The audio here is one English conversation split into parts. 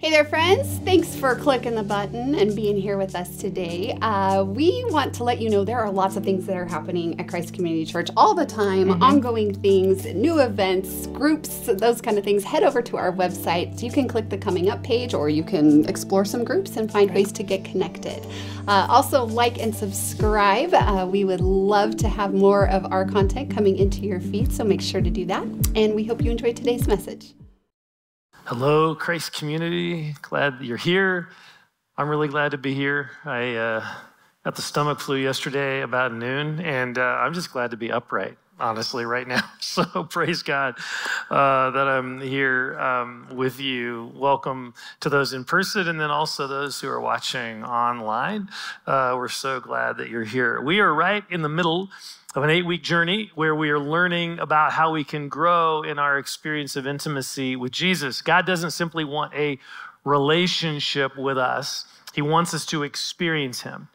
Hey there, friends. Thanks for clicking the button and being here with us today. Uh, we want to let you know there are lots of things that are happening at Christ Community Church all the time mm-hmm. ongoing things, new events, groups, those kind of things. Head over to our website. You can click the coming up page or you can explore some groups and find ways to get connected. Uh, also, like and subscribe. Uh, we would love to have more of our content coming into your feed, so make sure to do that. And we hope you enjoyed today's message. Hello, Christ community. Glad that you're here. I'm really glad to be here. I uh, got the stomach flu yesterday about noon, and uh, I'm just glad to be upright, honestly, right now. So praise God uh, that I'm here um, with you. Welcome to those in person, and then also those who are watching online. Uh, we're so glad that you're here. We are right in the middle of an eight week journey where we are learning about how we can grow in our experience of intimacy with Jesus. God doesn't simply want a relationship with us, He wants us to experience Him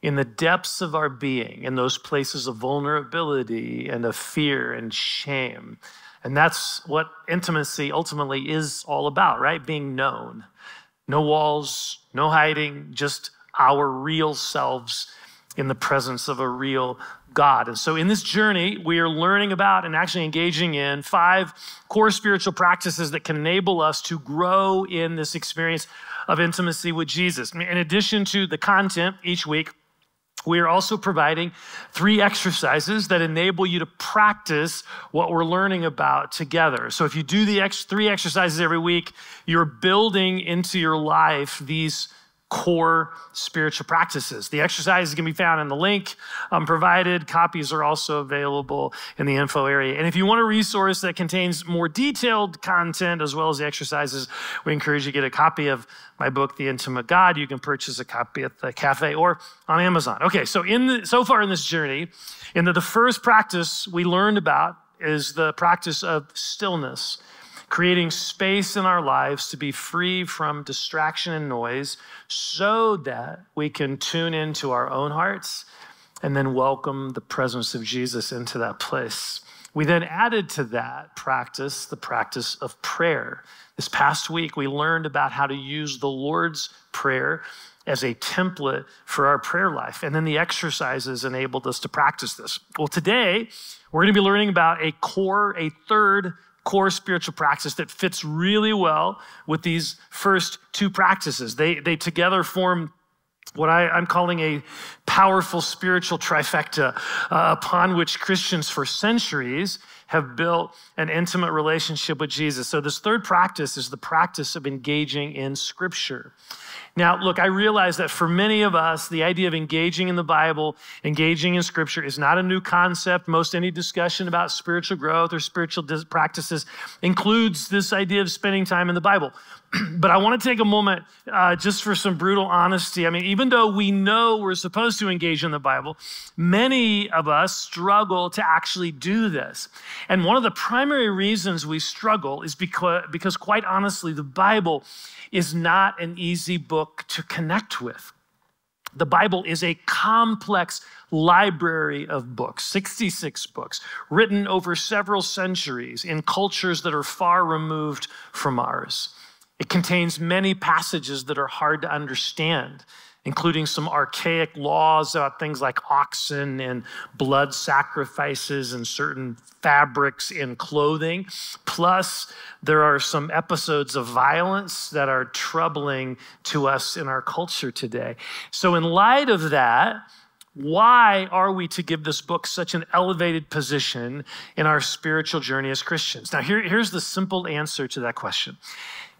in the depths of our being, in those places of vulnerability and of fear and shame. And that's what intimacy ultimately is all about, right? Being known. No walls, no hiding, just our real selves in the presence of a real God. And so in this journey, we are learning about and actually engaging in five core spiritual practices that can enable us to grow in this experience of intimacy with Jesus. In addition to the content each week, we are also providing three exercises that enable you to practice what we're learning about together. So, if you do the ex- three exercises every week, you're building into your life these core spiritual practices. The exercises can be found in the link um, provided. Copies are also available in the info area. And if you want a resource that contains more detailed content as well as the exercises, we encourage you to get a copy of my book, The Intimate God. You can purchase a copy at the cafe or on Amazon. Okay, so in the, so far in this journey, in the, the first practice we learned about is the practice of stillness creating space in our lives to be free from distraction and noise so that we can tune into our own hearts and then welcome the presence of Jesus into that place. We then added to that practice the practice of prayer. This past week, we learned about how to use the Lord's Prayer as a template for our prayer life. And then the exercises enabled us to practice this. Well, today, we're going to be learning about a core, a third core spiritual practice that fits really well with these first two practices. They, they together form what I, am calling a powerful spiritual trifecta uh, upon which Christians for centuries have built an intimate relationship with Jesus. So, this third practice is the practice of engaging in Scripture. Now, look, I realize that for many of us, the idea of engaging in the Bible, engaging in Scripture is not a new concept. Most any discussion about spiritual growth or spiritual practices includes this idea of spending time in the Bible. but I want to take a moment uh, just for some brutal honesty. I mean, even though we know we're supposed to engage in the Bible, many of us struggle to actually do this. And one of the primary reasons we struggle is because, because quite honestly, the Bible is not an easy book to connect with. The Bible is a complex library of books, 66 books, written over several centuries in cultures that are far removed from ours. It contains many passages that are hard to understand, including some archaic laws about things like oxen and blood sacrifices and certain fabrics in clothing. Plus, there are some episodes of violence that are troubling to us in our culture today. So, in light of that, why are we to give this book such an elevated position in our spiritual journey as Christians? Now, here, here's the simple answer to that question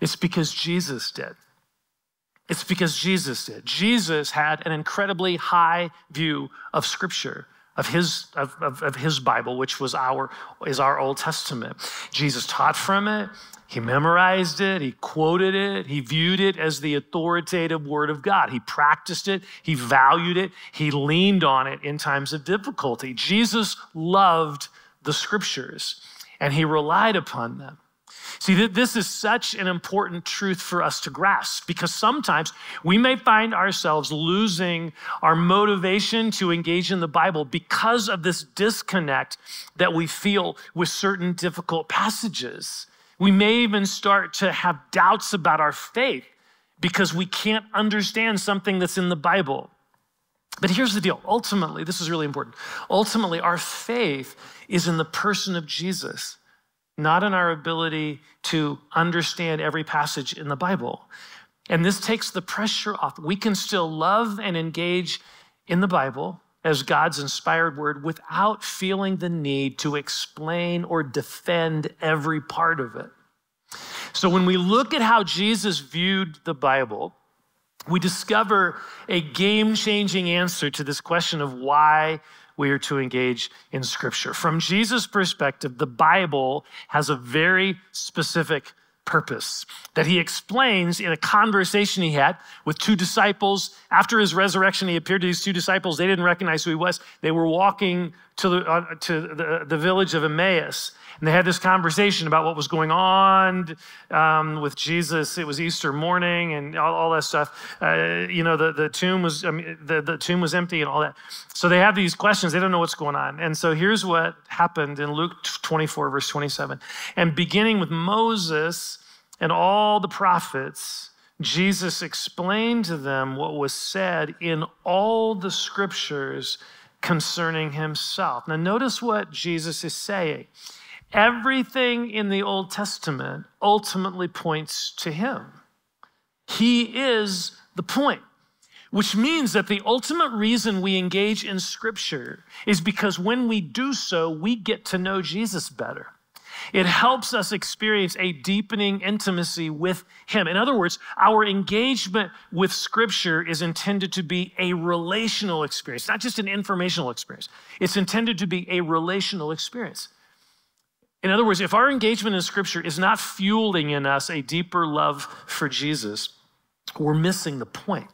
it's because Jesus did. It's because Jesus did. Jesus had an incredibly high view of Scripture of his of, of, of, his bible which was our is our old testament. Jesus taught from it. He memorized it. He quoted it. He viewed it as the authoritative word of god. He practiced it. He valued it. He leaned on it in times of difficulty. Jesus loved the scriptures and he relied upon them See, this is such an important truth for us to grasp because sometimes we may find ourselves losing our motivation to engage in the Bible because of this disconnect that we feel with certain difficult passages. We may even start to have doubts about our faith because we can't understand something that's in the Bible. But here's the deal ultimately, this is really important. Ultimately, our faith is in the person of Jesus, not in our ability to understand every passage in the Bible. And this takes the pressure off. We can still love and engage in the Bible as God's inspired word without feeling the need to explain or defend every part of it. So when we look at how Jesus viewed the Bible, we discover a game changing answer to this question of why we are to engage in Scripture. From Jesus' perspective, the Bible has a very specific purpose that he explains in a conversation he had with two disciples. After his resurrection, he appeared to these two disciples. They didn't recognize who he was. They were walking to the, uh, to the, the village of Emmaus. And they had this conversation about what was going on um, with Jesus. It was Easter morning and all, all that stuff. Uh, you know, the, the tomb was I mean, the, the tomb was empty and all that. So they have these questions. They don't know what's going on. And so here's what happened in Luke 24, verse 27. And beginning with Moses and all the prophets, Jesus explained to them what was said in all the scriptures concerning himself. Now, notice what Jesus is saying. Everything in the Old Testament ultimately points to him. He is the point, which means that the ultimate reason we engage in Scripture is because when we do so, we get to know Jesus better. It helps us experience a deepening intimacy with Him. In other words, our engagement with Scripture is intended to be a relational experience, not just an informational experience. It's intended to be a relational experience. In other words, if our engagement in Scripture is not fueling in us a deeper love for Jesus, we're missing the point.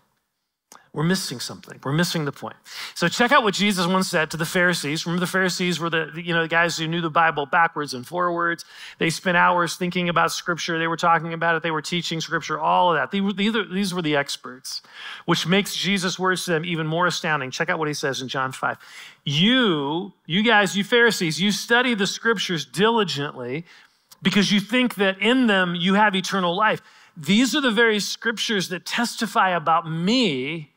We're missing something. We're missing the point. So check out what Jesus once said to the Pharisees. Remember the Pharisees were the, you know, the guys who knew the Bible backwards and forwards. They spent hours thinking about scripture. They were talking about it. They were teaching scripture, all of that. These were, these were the experts, which makes Jesus' words to them even more astounding. Check out what he says in John 5. You, you guys, you Pharisees, you study the scriptures diligently because you think that in them you have eternal life. These are the very scriptures that testify about me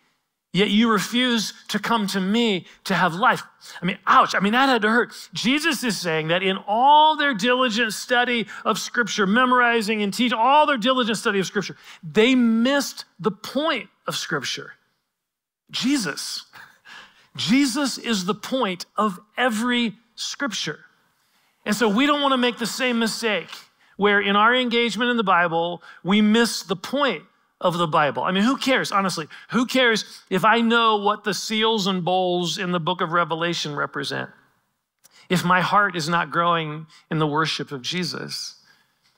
Yet you refuse to come to me to have life. I mean, ouch. I mean, that had to hurt. Jesus is saying that in all their diligent study of Scripture, memorizing and teaching, all their diligent study of Scripture, they missed the point of Scripture Jesus. Jesus is the point of every Scripture. And so we don't want to make the same mistake where in our engagement in the Bible, we miss the point of the Bible. I mean, who cares, honestly? Who cares if I know what the seals and bowls in the book of Revelation represent? If my heart is not growing in the worship of Jesus?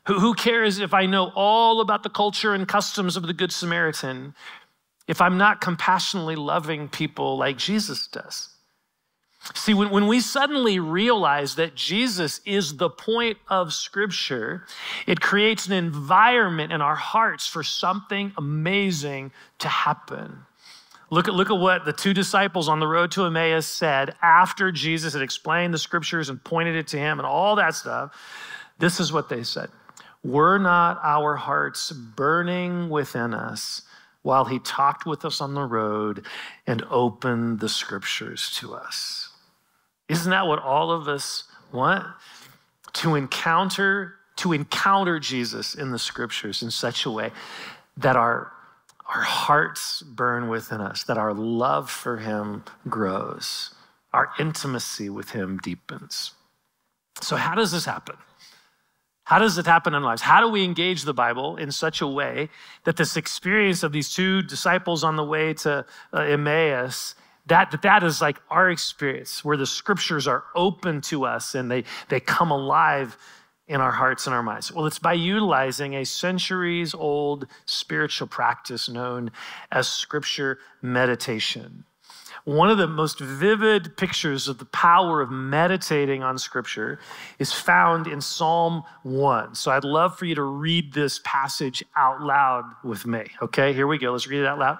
Who, who cares if I know all about the culture and customs of the Good Samaritan if I'm not compassionately loving people like Jesus does? See, when, when we suddenly realize that Jesus is the point of Scripture, it creates an environment in our hearts for something amazing to happen. Look at, look at what the two disciples on the road to Emmaus said after Jesus had explained the Scriptures and pointed it to him and all that stuff. This is what they said Were not our hearts burning within us? While he talked with us on the road and opened the scriptures to us. Isn't that what all of us want? To encounter, to encounter Jesus in the scriptures in such a way that our, our hearts burn within us, that our love for him grows, our intimacy with him deepens. So, how does this happen? How does it happen in lives? How do we engage the Bible in such a way that this experience of these two disciples on the way to uh, Emmaus that, that is like our experience where the scriptures are open to us and they, they come alive in our hearts and our minds? Well, it's by utilizing a centuries old spiritual practice known as scripture meditation. One of the most vivid pictures of the power of meditating on scripture is found in Psalm 1. So I'd love for you to read this passage out loud with me. Okay, here we go. Let's read it out loud.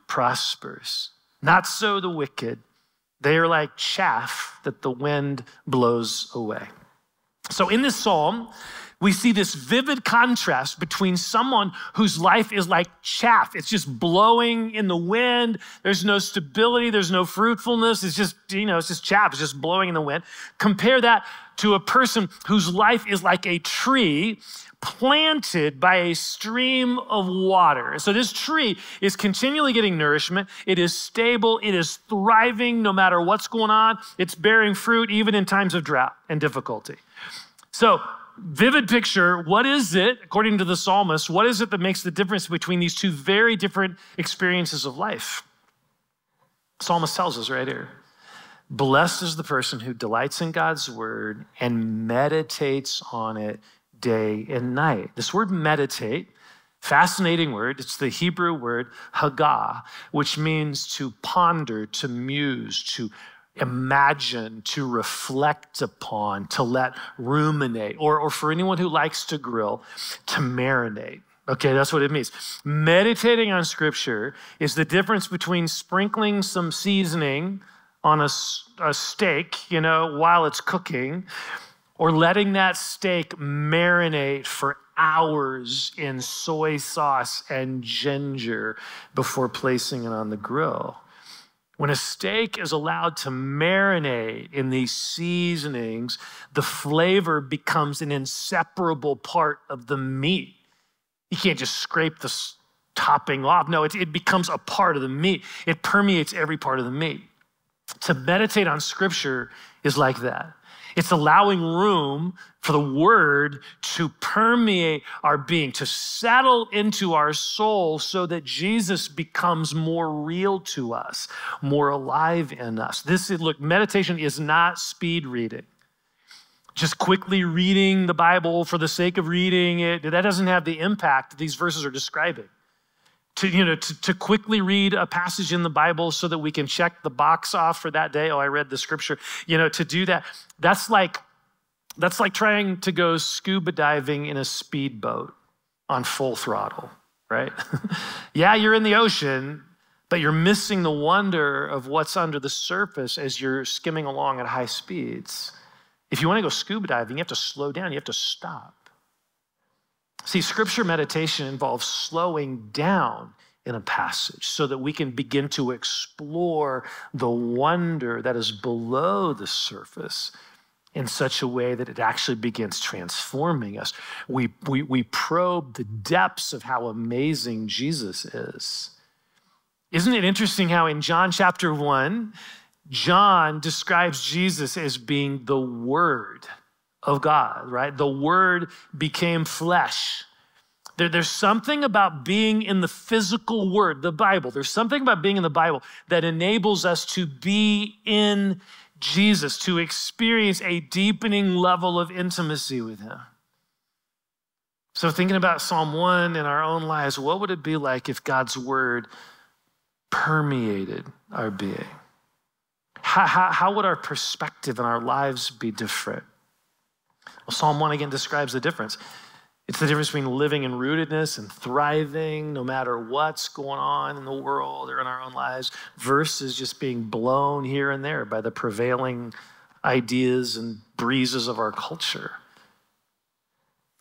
prospers. Not so the wicked. They are like chaff that the wind blows away. So in this psalm, we see this vivid contrast between someone whose life is like chaff. It's just blowing in the wind. There's no stability. There's no fruitfulness. It's just, you know, it's just chaff. It's just blowing in the wind. Compare that to a person whose life is like a tree planted by a stream of water. So this tree is continually getting nourishment. It is stable. It is thriving no matter what's going on. It's bearing fruit even in times of drought and difficulty. So vivid picture. What is it, according to the psalmist, what is it that makes the difference between these two very different experiences of life? Psalmist tells us right here. Blessed is the person who delights in God's word and meditates on it day and night. This word meditate, fascinating word. It's the Hebrew word hagah, which means to ponder, to muse, to imagine, to reflect upon, to let ruminate, or, or for anyone who likes to grill, to marinate. Okay, that's what it means. Meditating on scripture is the difference between sprinkling some seasoning on a, a steak, you know, while it's cooking, or letting that steak marinate for hours in soy sauce and ginger before placing it on the grill. When a steak is allowed to marinate in these seasonings, the flavor becomes an inseparable part of the meat. You can't just scrape the topping off. No, it, it becomes a part of the meat. It permeates every part of the meat. To meditate on scripture is like that. It's allowing room for the word to permeate our being, to settle into our soul so that Jesus becomes more real to us, more alive in us. This is, look, meditation is not speed reading. Just quickly reading the Bible for the sake of reading it, that doesn't have the impact that these verses are describing to you know to, to quickly read a passage in the bible so that we can check the box off for that day. Oh i read the scripture. You know to do that that's like that's like trying to go scuba diving in a speedboat on full throttle right? Yeah you're in the ocean but you're missing the wonder of what's under the surface as you're skimming along at high speeds. If you want to go scuba diving you have to slow down you have to stop See, scripture meditation involves slowing down in a passage so that we can begin to explore the wonder that is below the surface in such a way that it actually begins transforming us. We, we, we probe the depths of how amazing Jesus is. Isn't it interesting how in John chapter 1, John describes Jesus as being the Word? Of God, right? The Word became flesh. There, there's something about being in the physical Word, the Bible. There's something about being in the Bible that enables us to be in Jesus, to experience a deepening level of intimacy with Him. So, thinking about Psalm 1 in our own lives, what would it be like if God's Word permeated our being? How, how, how would our perspective and our lives be different? Well, Psalm 1 again describes the difference. It's the difference between living in rootedness and thriving no matter what's going on in the world or in our own lives versus just being blown here and there by the prevailing ideas and breezes of our culture.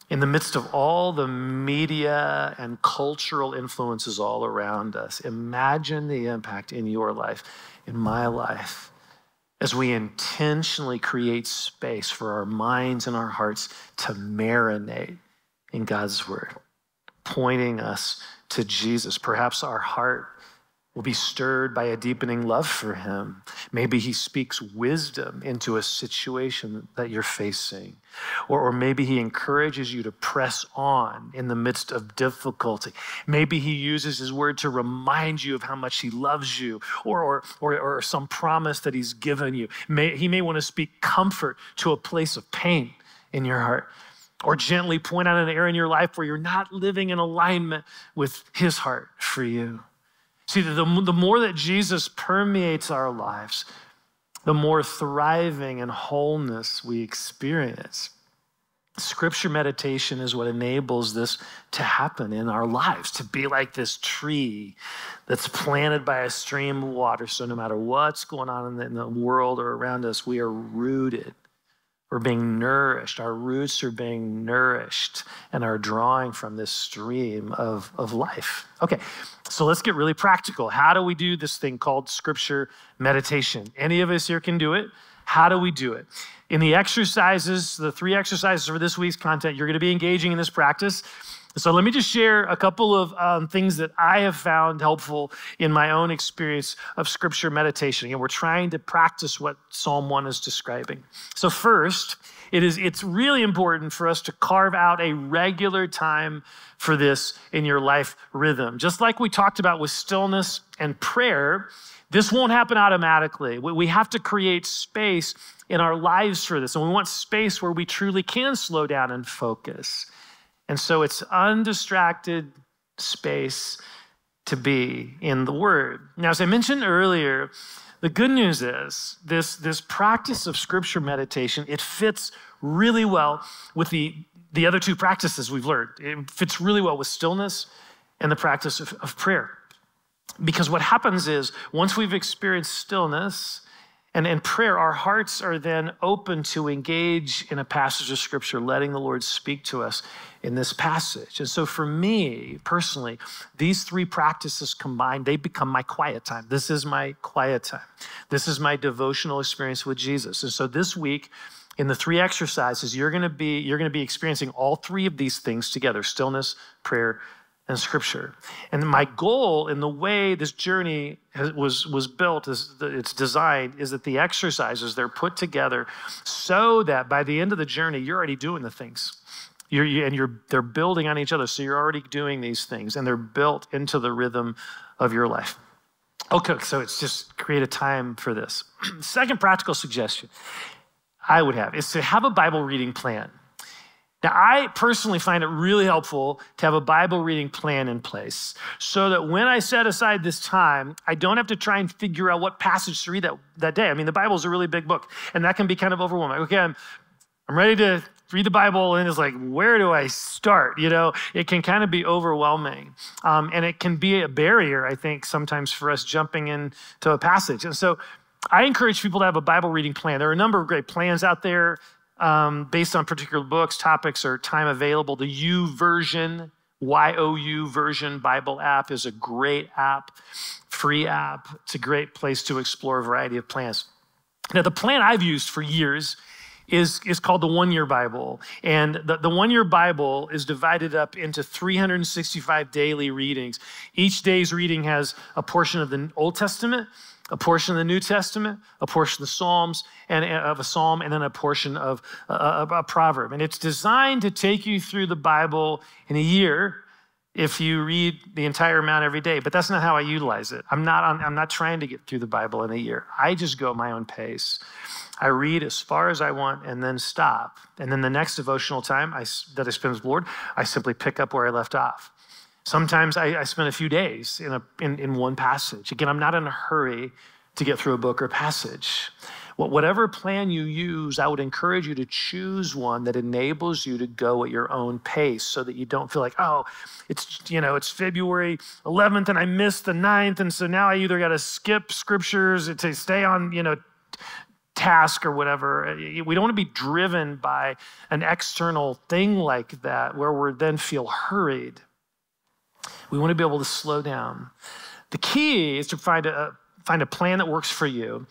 In the midst of all the media and cultural influences all around us, imagine the impact in your life, in my life, as we intentionally create space for our minds and our hearts to marinate in God's word, pointing us to Jesus. Perhaps our heart will be stirred by a deepening love for him. Maybe he speaks wisdom into a situation that you're facing. Or, or, maybe he encourages you to press on in the midst of difficulty. Maybe he uses his word to remind you of how much he loves you or, or, or, or some promise that he's given you. May, he may want to speak comfort to a place of pain in your heart. Or gently point out an area in your life where you're not living in alignment with His heart for you. See, the, the more that Jesus permeates our lives, the more thriving and wholeness we experience. Scripture meditation is what enables this to happen in our lives, to be like this tree that's planted by a stream of water. So, no matter what's going on in the, in the world or around us, we are rooted. We're being nourished. Our roots are being nourished and are drawing from this stream of, of life. Okay, so let's get really practical. How do we do this thing called scripture meditation? Any of us here can do it. How do we do it? In the exercises, the three exercises for this week's content, you're going to be engaging in this practice. So let me just share a couple of um, things that I have found helpful in my own experience of scripture meditation. And we're trying to practice what Psalm 1 is describing. So first, it is it's really important for us to carve out a regular time for this in your life rhythm. Just like we talked about with stillness and prayer, this won't happen automatically. We have to create space in our lives for this, and we want space where we truly can slow down and focus. And so it's undistracted space to be in the Word. Now, as I mentioned earlier, the good news is this, this practice of scripture meditation, it fits really well with the, the other two practices we've learned. It fits really well with stillness and the practice of, of prayer. Because what happens is once we've experienced stillness and in prayer, our hearts are then open to engage in a passage of scripture, letting the Lord speak to us in this passage. And so for me personally, these three practices combined, they become my quiet time. This is my quiet time. This is my devotional experience with Jesus. And so this week, in the three exercises, you're gonna be, you're gonna be experiencing all three of these things together: stillness, prayer, and scripture. And my goal in the way this journey has, was, was built, is it's designed, is that the exercises, they're put together so that by the end of the journey, you're already doing the things. You're, you, and you're, they're building on each other. So you're already doing these things and they're built into the rhythm of your life. Okay, so it's just create a time for this. Second practical suggestion I would have is to have a Bible reading plan. Now, I personally find it really helpful to have a Bible reading plan in place so that when I set aside this time, I don't have to try and figure out what passage to read that, that day. I mean, the Bible is a really big book, and that can be kind of overwhelming. Okay, I'm, I'm ready to read the Bible, and it's like, where do I start? You know, it can kind of be overwhelming. Um, and it can be a barrier, I think, sometimes for us jumping into a passage. And so I encourage people to have a Bible reading plan. There are a number of great plans out there um, based on particular books, topics, or time available. The YouVersion, Y O U version Bible app is a great app, free app. It's a great place to explore a variety of plans. Now, the plan I've used for years is, is called the One Year Bible. And the, the One Year Bible is divided up into 365 daily readings. Each day's reading has a portion of the Old Testament a portion of the New Testament, a portion of the Psalms, and of a psalm, and then a portion of uh, uh, a, a, a, proverb. And it's designed to take you through the Bible in a year if you read the entire amount every day. But that's not how I utilize it. I'm not, I'm not trying to get through the Bible in a year. I just go at my own pace. I read as far as I want and then stop. And then the next devotional time I, that I spend with the Lord, I simply pick up where I left off. Sometimes I, I spend a few days in, a, in, in one passage. Again, I'm not in a hurry to get through a book or passage. Whatever plan you use, I would encourage you to choose one that enables you to go at your own pace so that you don't feel like, oh, it's, you know, it's February 11th and I missed the 9th. And so now I either got to skip scriptures to stay on, you know, task or whatever. Uh, we don't want to be driven by an external thing like that where we then feel hurried. We want to be able to slow down. The key is to find a, find a plan that works for you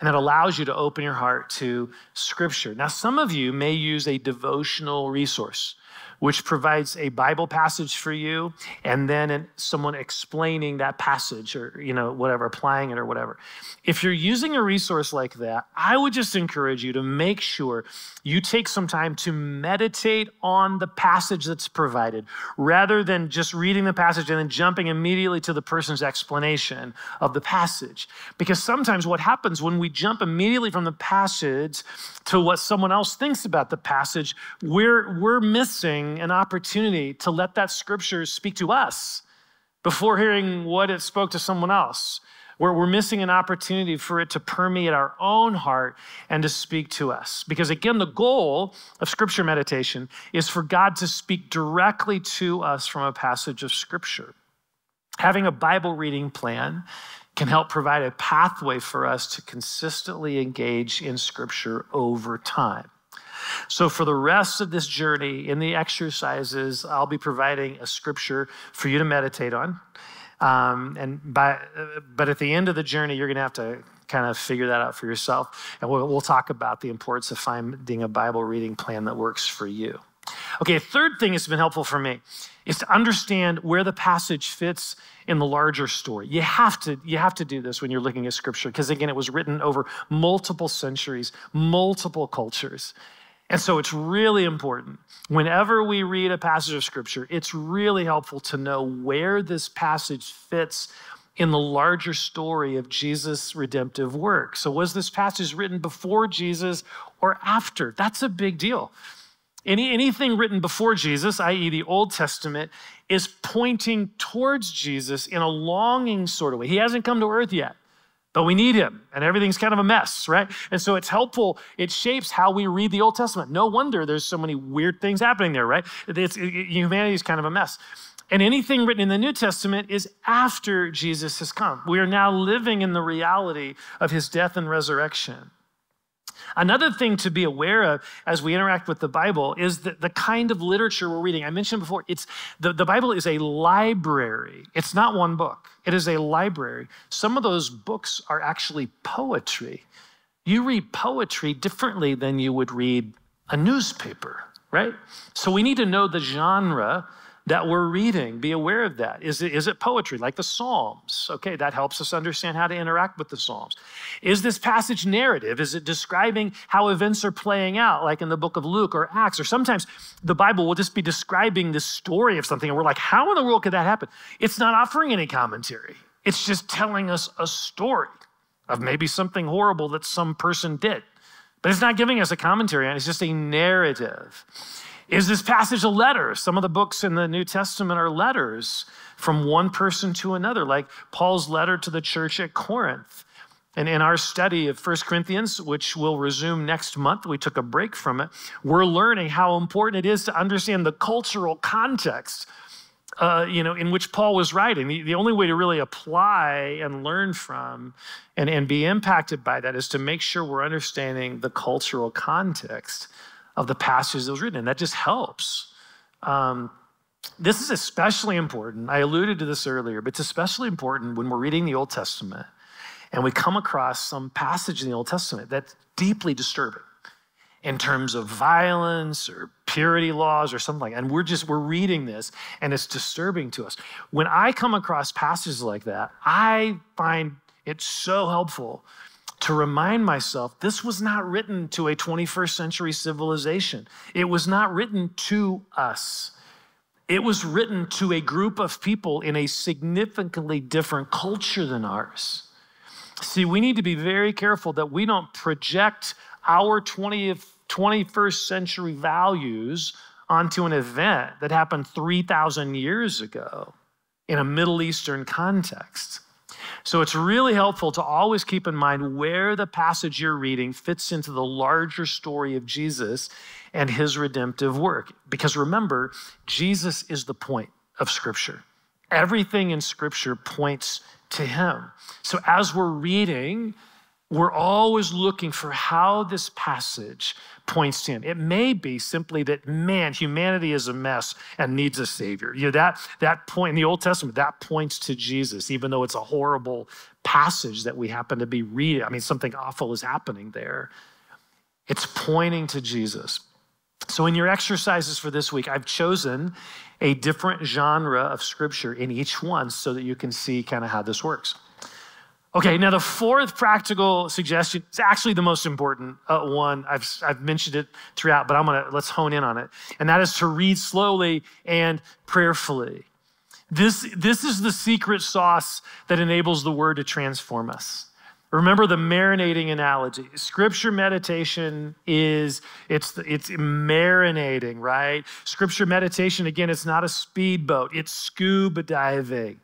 and that allows you to open your heart to scripture. Now, some of you may use a devotional resource. Which provides a Bible passage for you and then someone explaining that passage or, you know, whatever, applying it or whatever. If you're using a resource like that, I would just encourage you to make sure you take some time to meditate on the passage that's provided rather than just reading the passage and then jumping immediately to the person's explanation of the passage. Because sometimes what happens when we jump immediately from the passage to what someone else thinks about the passage, we're, we're missing an opportunity to let that scripture speak to us before hearing what it spoke to someone else. Where we're missing an opportunity for it to permeate our own heart and to speak to us. Because again, the goal of scripture meditation is for God to speak directly to us from a passage of scripture. Having a Bible reading plan can help provide a pathway for us to consistently engage in Scripture over time. So, for the rest of this journey in the exercises, I'll be providing a scripture for you to meditate on. Um, and by, but at the end of the journey, you're going to have to kind of figure that out for yourself. And we'll, we'll talk about the importance of finding a Bible reading plan that works for you. Okay, third thing that's been helpful for me is to understand where the passage fits in the larger story. You have to, you have to do this when you're looking at scripture, because again, it was written over multiple centuries, multiple cultures. And so it's really important. Whenever we read a passage of scripture, it's really helpful to know where this passage fits in the larger story of Jesus' redemptive work. So, was this passage written before Jesus or after? That's a big deal. Any, anything written before Jesus, i.e., the Old Testament, is pointing towards Jesus in a longing sort of way. He hasn't come to earth yet, but we need him, and everything's kind of a mess, right? And so it's helpful. It shapes how we read the Old Testament. No wonder there's so many weird things happening there, right? It's, it, humanity is kind of a mess. And anything written in the New Testament is after Jesus has come. We are now living in the reality of his death and resurrection. Another thing to be aware of as we interact with the Bible is that the kind of literature we're reading. I mentioned before, it's the, the Bible is a library. It's not one book. It is a library. Some of those books are actually poetry. You read poetry differently than you would read a newspaper, right? So we need to know the genre that we're reading. Be aware of that. Is it, is it poetry like the Psalms? Okay, that helps us understand how to interact with the Psalms. Is this passage narrative? Is it describing how events are playing out, like in the book of Luke or Acts? Or sometimes the Bible will just be describing the story of something, and we're like, how in the world could that happen? It's not offering any commentary, it's just telling us a story of maybe something horrible that some person did. But it's not giving us a commentary on it, it's just a narrative. Is this passage a letter? Some of the books in the New Testament are letters from one person to another, like Paul's letter to the church at Corinth. And in our study of 1 Corinthians, which we'll resume next month, we took a break from it. We're learning how important it is to understand the cultural context, uh, you know, in which Paul was writing. The, the only way to really apply and learn from and, and be impacted by that is to make sure we're understanding the cultural context of the passages that was written, and that just helps. Um, this is especially important. I alluded to this earlier, but it's especially important when we're reading the Old Testament and we come across some passage in the Old Testament that's deeply disturbing in terms of violence or purity laws or something like that. And we're just, we're reading this and it's disturbing to us. When I come across passages like that, I find it so helpful to remind myself this was not written to a 21st century civilization. It was not written to us. It was written to a group of people in a significantly different culture than ours. See, we need to be very careful that we don't project our 20th, 21st century values onto an event that happened 3,000 years ago in a Middle Eastern context. So it's really helpful to always keep in mind where the passage you're reading fits into the larger story of Jesus and his redemptive work. Because remember, Jesus is the point of Scripture. Everything in Scripture points to him. So as we're reading, we're always looking for how this passage points to him. It may be simply that, man, humanity is a mess and needs a savior. You know, that, that point in the Old Testament, that points to Jesus, even though it's a horrible passage that we happen to be reading. I mean, something awful is happening there. It's pointing to Jesus. So, in your exercises for this week, I've chosen a different genre of scripture in each one so that you can see kind of how this works. Okay, now the fourth practical suggestion is actually the most important uh, one. I've, I've mentioned it throughout, but I'm gonna let's hone in on it. And that is to read slowly and prayerfully. This, this is the secret sauce that enables the word to transform us. Remember the marinating analogy. Scripture meditation is it's it's marinating, right? Scripture meditation again, it's not a speedboat. It's scuba diving.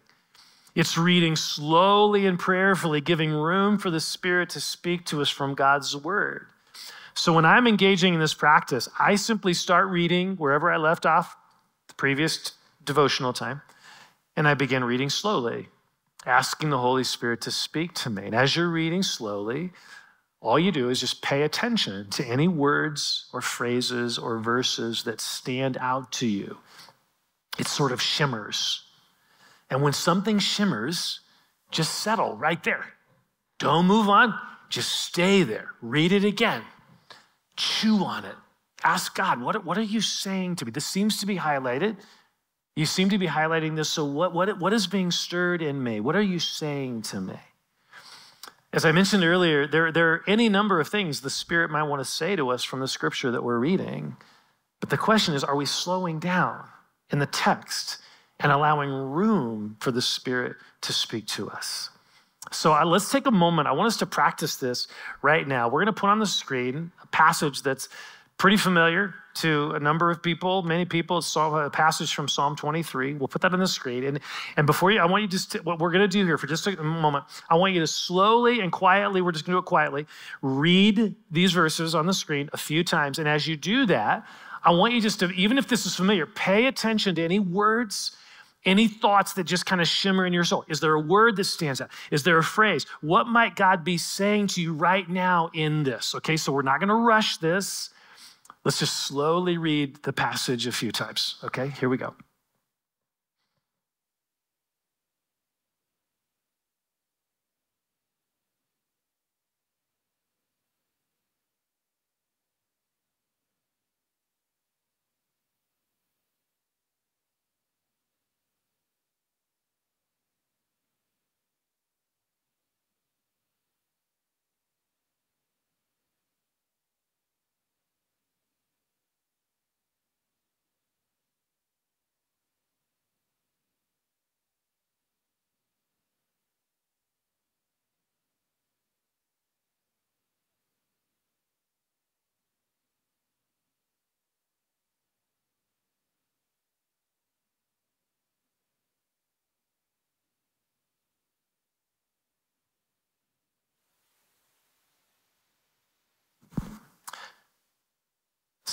It's reading slowly and prayerfully, giving room for the Spirit to speak to us from God's Word. So when I'm engaging in this practice, I simply start reading wherever I left off the previous devotional time, and I begin reading slowly, asking the Holy Spirit to speak to me. And as you're reading slowly, all you do is just pay attention to any words or phrases or verses that stand out to you. It sort of shimmers and when something shimmers, just settle right there. Don't move on, just stay there. Read it again, chew on it. Ask God, what, what are you saying to me? This seems to be highlighted. You seem to be highlighting this. So, what, what, what is being stirred in me? What are you saying to me? As I mentioned earlier, there, there are any number of things the Spirit might want to say to us from the scripture that we're reading. But the question is are we slowing down in the text and allowing room for the Spirit to speak to us. So uh, let's take a moment. I want us to practice this right now. We're going to put on the screen a passage that's pretty familiar to a number of people, many people. It's a passage from Psalm 23. We'll put that on the screen. And, and before you, I want you just to, what we're going to do here for just a moment, I want you to slowly and quietly, we're just going to do it quietly, read these verses on the screen a few times. And as you do that, I want you just to, even if this is familiar, pay attention to any words any thoughts that just kind of shimmer in your soul? Is there a word that stands out? Is there a phrase? What might God be saying to you right now in this? Okay, so we're not going to rush this. Let's just slowly read the passage a few times. Okay, here we go.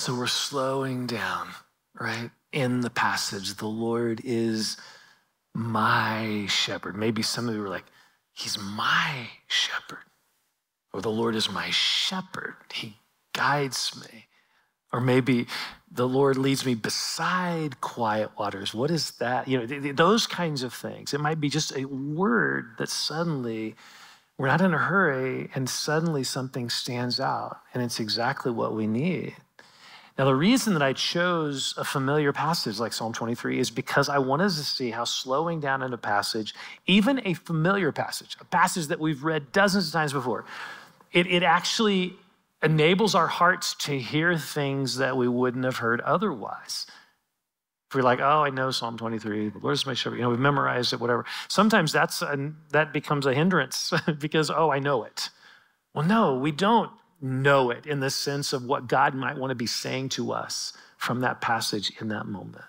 So we're slowing down, right? In the passage, the Lord is my shepherd. Maybe some of you are like, He's my shepherd. Or the Lord is my shepherd. He guides me. Or maybe the Lord leads me beside quiet waters. What is that? You know, those kinds of things. It might be just a word that suddenly we're not in a hurry and suddenly something stands out and it's exactly what we need. Now, the reason that I chose a familiar passage like Psalm 23 is because I wanted to see how slowing down in a passage, even a familiar passage, a passage that we've read dozens of times before, it, it actually enables our hearts to hear things that we wouldn't have heard otherwise. If we're like, oh, I know Psalm 23, the Lord is my shepherd, you know, we've memorized it, whatever. Sometimes that's a, that becomes a hindrance because, oh, I know it. Well, no, we don't know it in the sense of what God might want to be saying to us from that passage in that moment.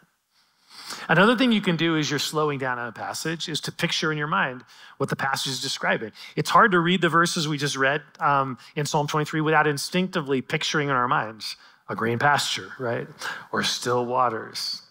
Another thing you can do as you're slowing down on a passage is to picture in your mind what the passage is describing. It's hard to read the verses we just read um, in Psalm 23 without instinctively picturing in our minds a green pasture, right? Or still waters.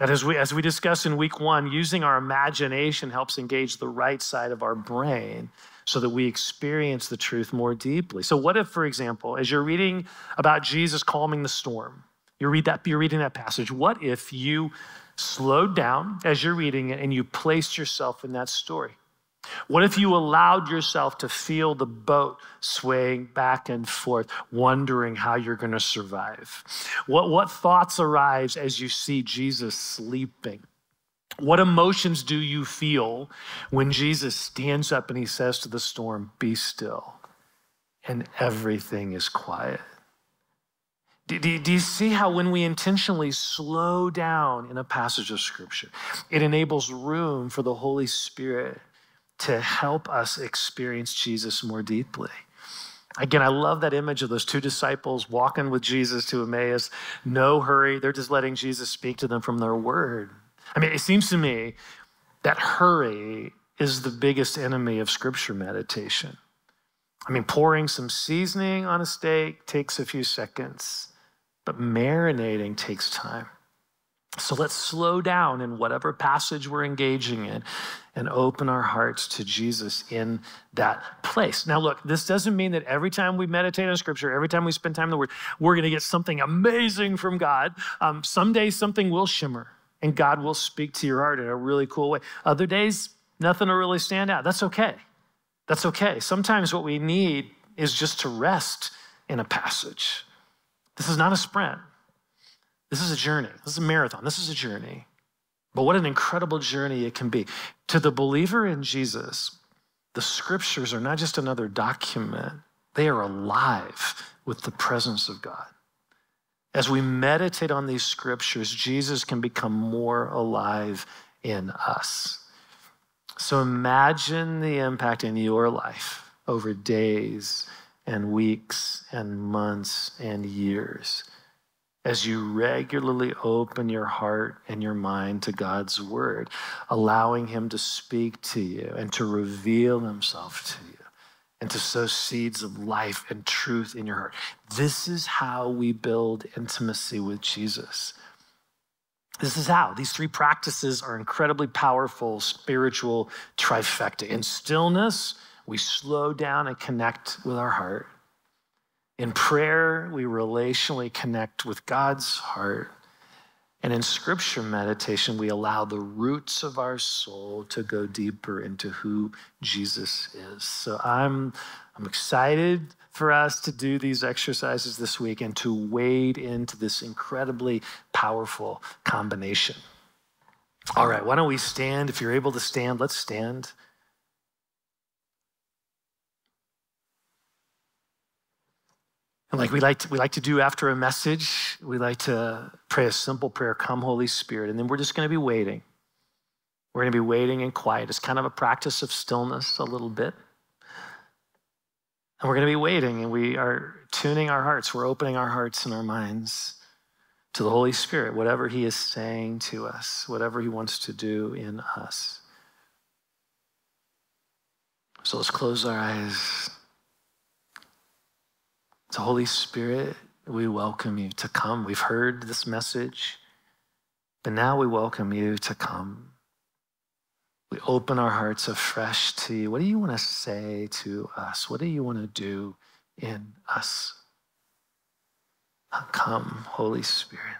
And as we, as we discussed in week one, using our imagination helps engage the right side of our brain so that we experience the truth more deeply. So, what if, for example, as you're reading about Jesus calming the storm, you read that, you're reading that passage, what if you slowed down as you're reading it and you placed yourself in that story? What if you allowed yourself to feel the boat swaying back and forth, wondering how you're going to survive? What, what thoughts arise as you see Jesus sleeping? What emotions do you feel when Jesus stands up and he says to the storm, Be still, and everything is quiet? Do, do, do, you see how when we intentionally slow down in a passage of Scripture, it enables room for the Holy Spirit to help us experience Jesus more deeply? Again, I love that image of those two disciples walking with Jesus to Emmaus. No hurry. They're just letting Jesus speak to them from their word. I mean, it seems to me that hurry is the biggest enemy of scripture meditation. I mean, pouring some seasoning on a steak takes a few seconds, but marinating takes time. So let's slow down in whatever passage we're engaging in and open our hearts to Jesus in that place. Now, look, this doesn't mean that every time we meditate on Scripture, every time we spend time in the Word, we're going to get something amazing from God. Um, someday something will shimmer and God will speak to your heart in a really cool way. Other days, nothing will really stand out. That's okay. That's okay. Sometimes what we need is just to rest in a passage. This is not a sprint. This is a journey. This is a marathon. This is a journey. But what an incredible journey it can be. To the believer in Jesus, the scriptures are not just another document, they are alive with the presence of God. As we meditate on these scriptures, Jesus can become more alive in us. So imagine the impact in your life over days and weeks and months and years as you regularly open your heart and your mind to God's word, allowing Him to speak to you and to reveal Himself to you and to sow seeds of life and truth in your heart. This is how we build intimacy with Jesus. This is how. These three practices are incredibly powerful spiritual trifecta. In stillness, we slow down and connect with our heart. In prayer, we relationally connect with God's heart. And in scripture meditation, we allow the roots of our soul to go deeper into who Jesus is. So I'm, I'm excited for us to do these exercises this week and to wade into this incredibly powerful combination. All right, why don't we stand? If you're able to stand, let's stand. And like we like to, we like to do after a message, we like to pray a simple prayer, come Holy Spirit, and then we're just going to be waiting. We're going to be waiting in quiet. It's kind of a practice of stillness a little bit. And we're going to be waiting and we are tuning our hearts. We're opening our hearts and our minds to the Holy Spirit, whatever He is saying to us, whatever He wants to do in us. So let's close our eyes. So, Holy Spirit, we welcome you to come. We've heard this message, but now we welcome you to come. We open our hearts afresh to you. What do you want to say to us? What do you want to do in us? Come, Holy Spirit.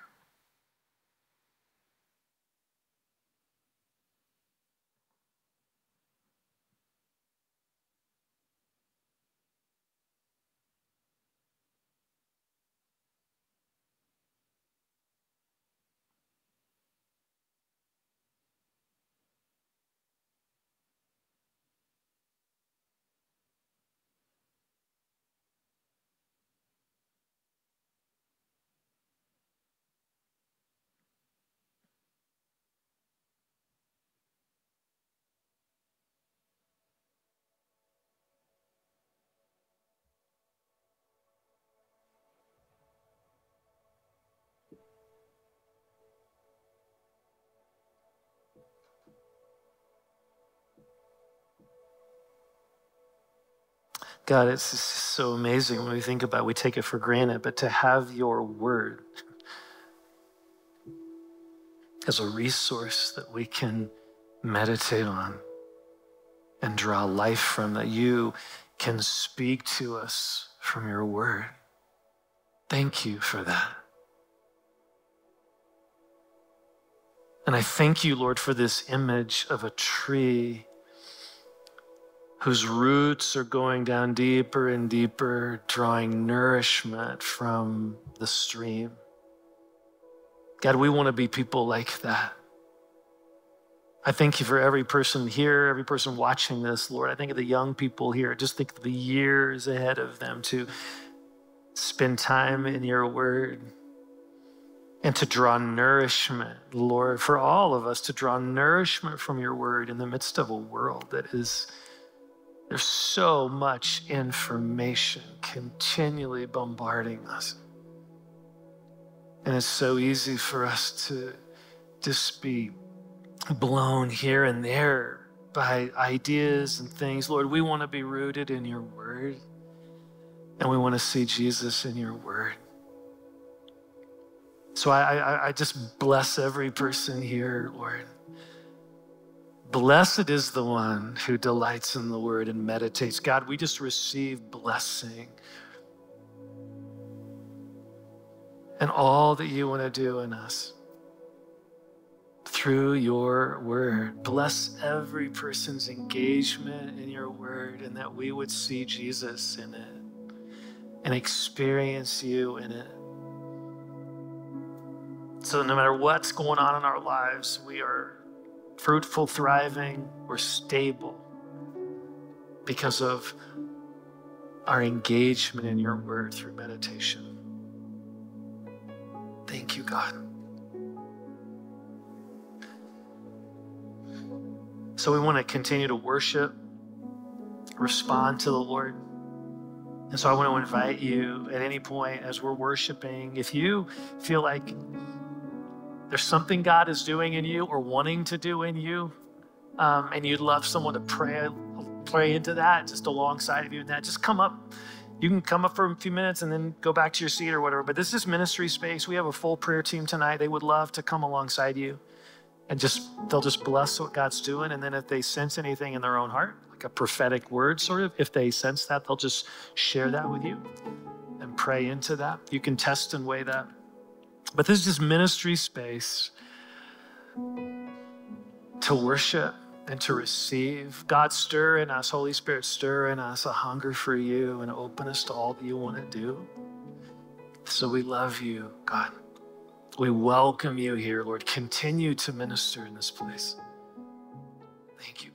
God, it's so amazing when we think about it, we take it for granted, but to have your word as a resource that we can meditate on and draw life from, that you can speak to us from your word. Thank you for that. And I thank you, Lord, for this image of a tree whose roots are going down deeper and deeper, drawing nourishment from the stream. God, we want to be people like that. I thank you for every person here, every person watching this, Lord. I think of the young people here. Just think of the years ahead of them to spend time in your word and to draw nourishment, Lord, for all of us to draw nourishment from your word in the midst of a world that is, there's so much information continually bombarding us. And it's so easy for us to just be blown here and there by ideas and things. Lord, we want to be rooted in your word, and we want to see Jesus in your word. So I, I, I just bless every person here, Lord. Blessed is the one who delights in the word and meditates. God, we just receive blessing and all that you want to do in us through your word. Bless every person's engagement in your word and that we would see Jesus in it and experience you in it. So, no matter what's going on in our lives, we are fruitful, thriving, we're stable because of our engagement in your word through meditation. Thank you, God. So we want to continue to worship, respond to the Lord. And so I want to invite you at any point as we're worshiping, if you feel like there's something God is doing in you or wanting to do in you, um, and you'd love someone to pray, pray into that just alongside of you and that, just come up. You can come up for a few minutes and then go back to your seat or whatever. But this is ministry space. We have a full prayer team tonight. They would love to come alongside you and just they'll just bless what God's doing. And then if they sense anything in their own heart, like a prophetic word, sort of, if they sense that, they'll just share that with you and pray into that. You can test and weigh that. But this is just ministry space to worship and to receive. God, stir in us, Holy Spirit, stir in us a hunger for you and open us to all that you want to do. So we love you, God. We welcome you here, Lord. Continue to minister in this place. Thank you.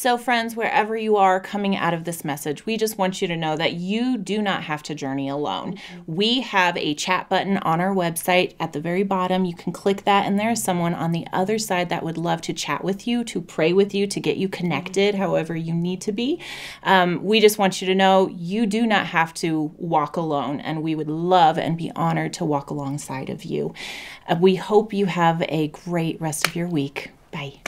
So, friends, wherever you are coming out of this message, we just want you to know that you do not have to journey alone. We have a chat button on our website at the very bottom. You can click that, and there is someone on the other side that would love to chat with you, to pray with you, to get you connected however you need to be. Um, we just want you to know you do not have to walk alone, and we would love and be honored to walk alongside of you. Uh, we hope you have a great rest of your week. Bye.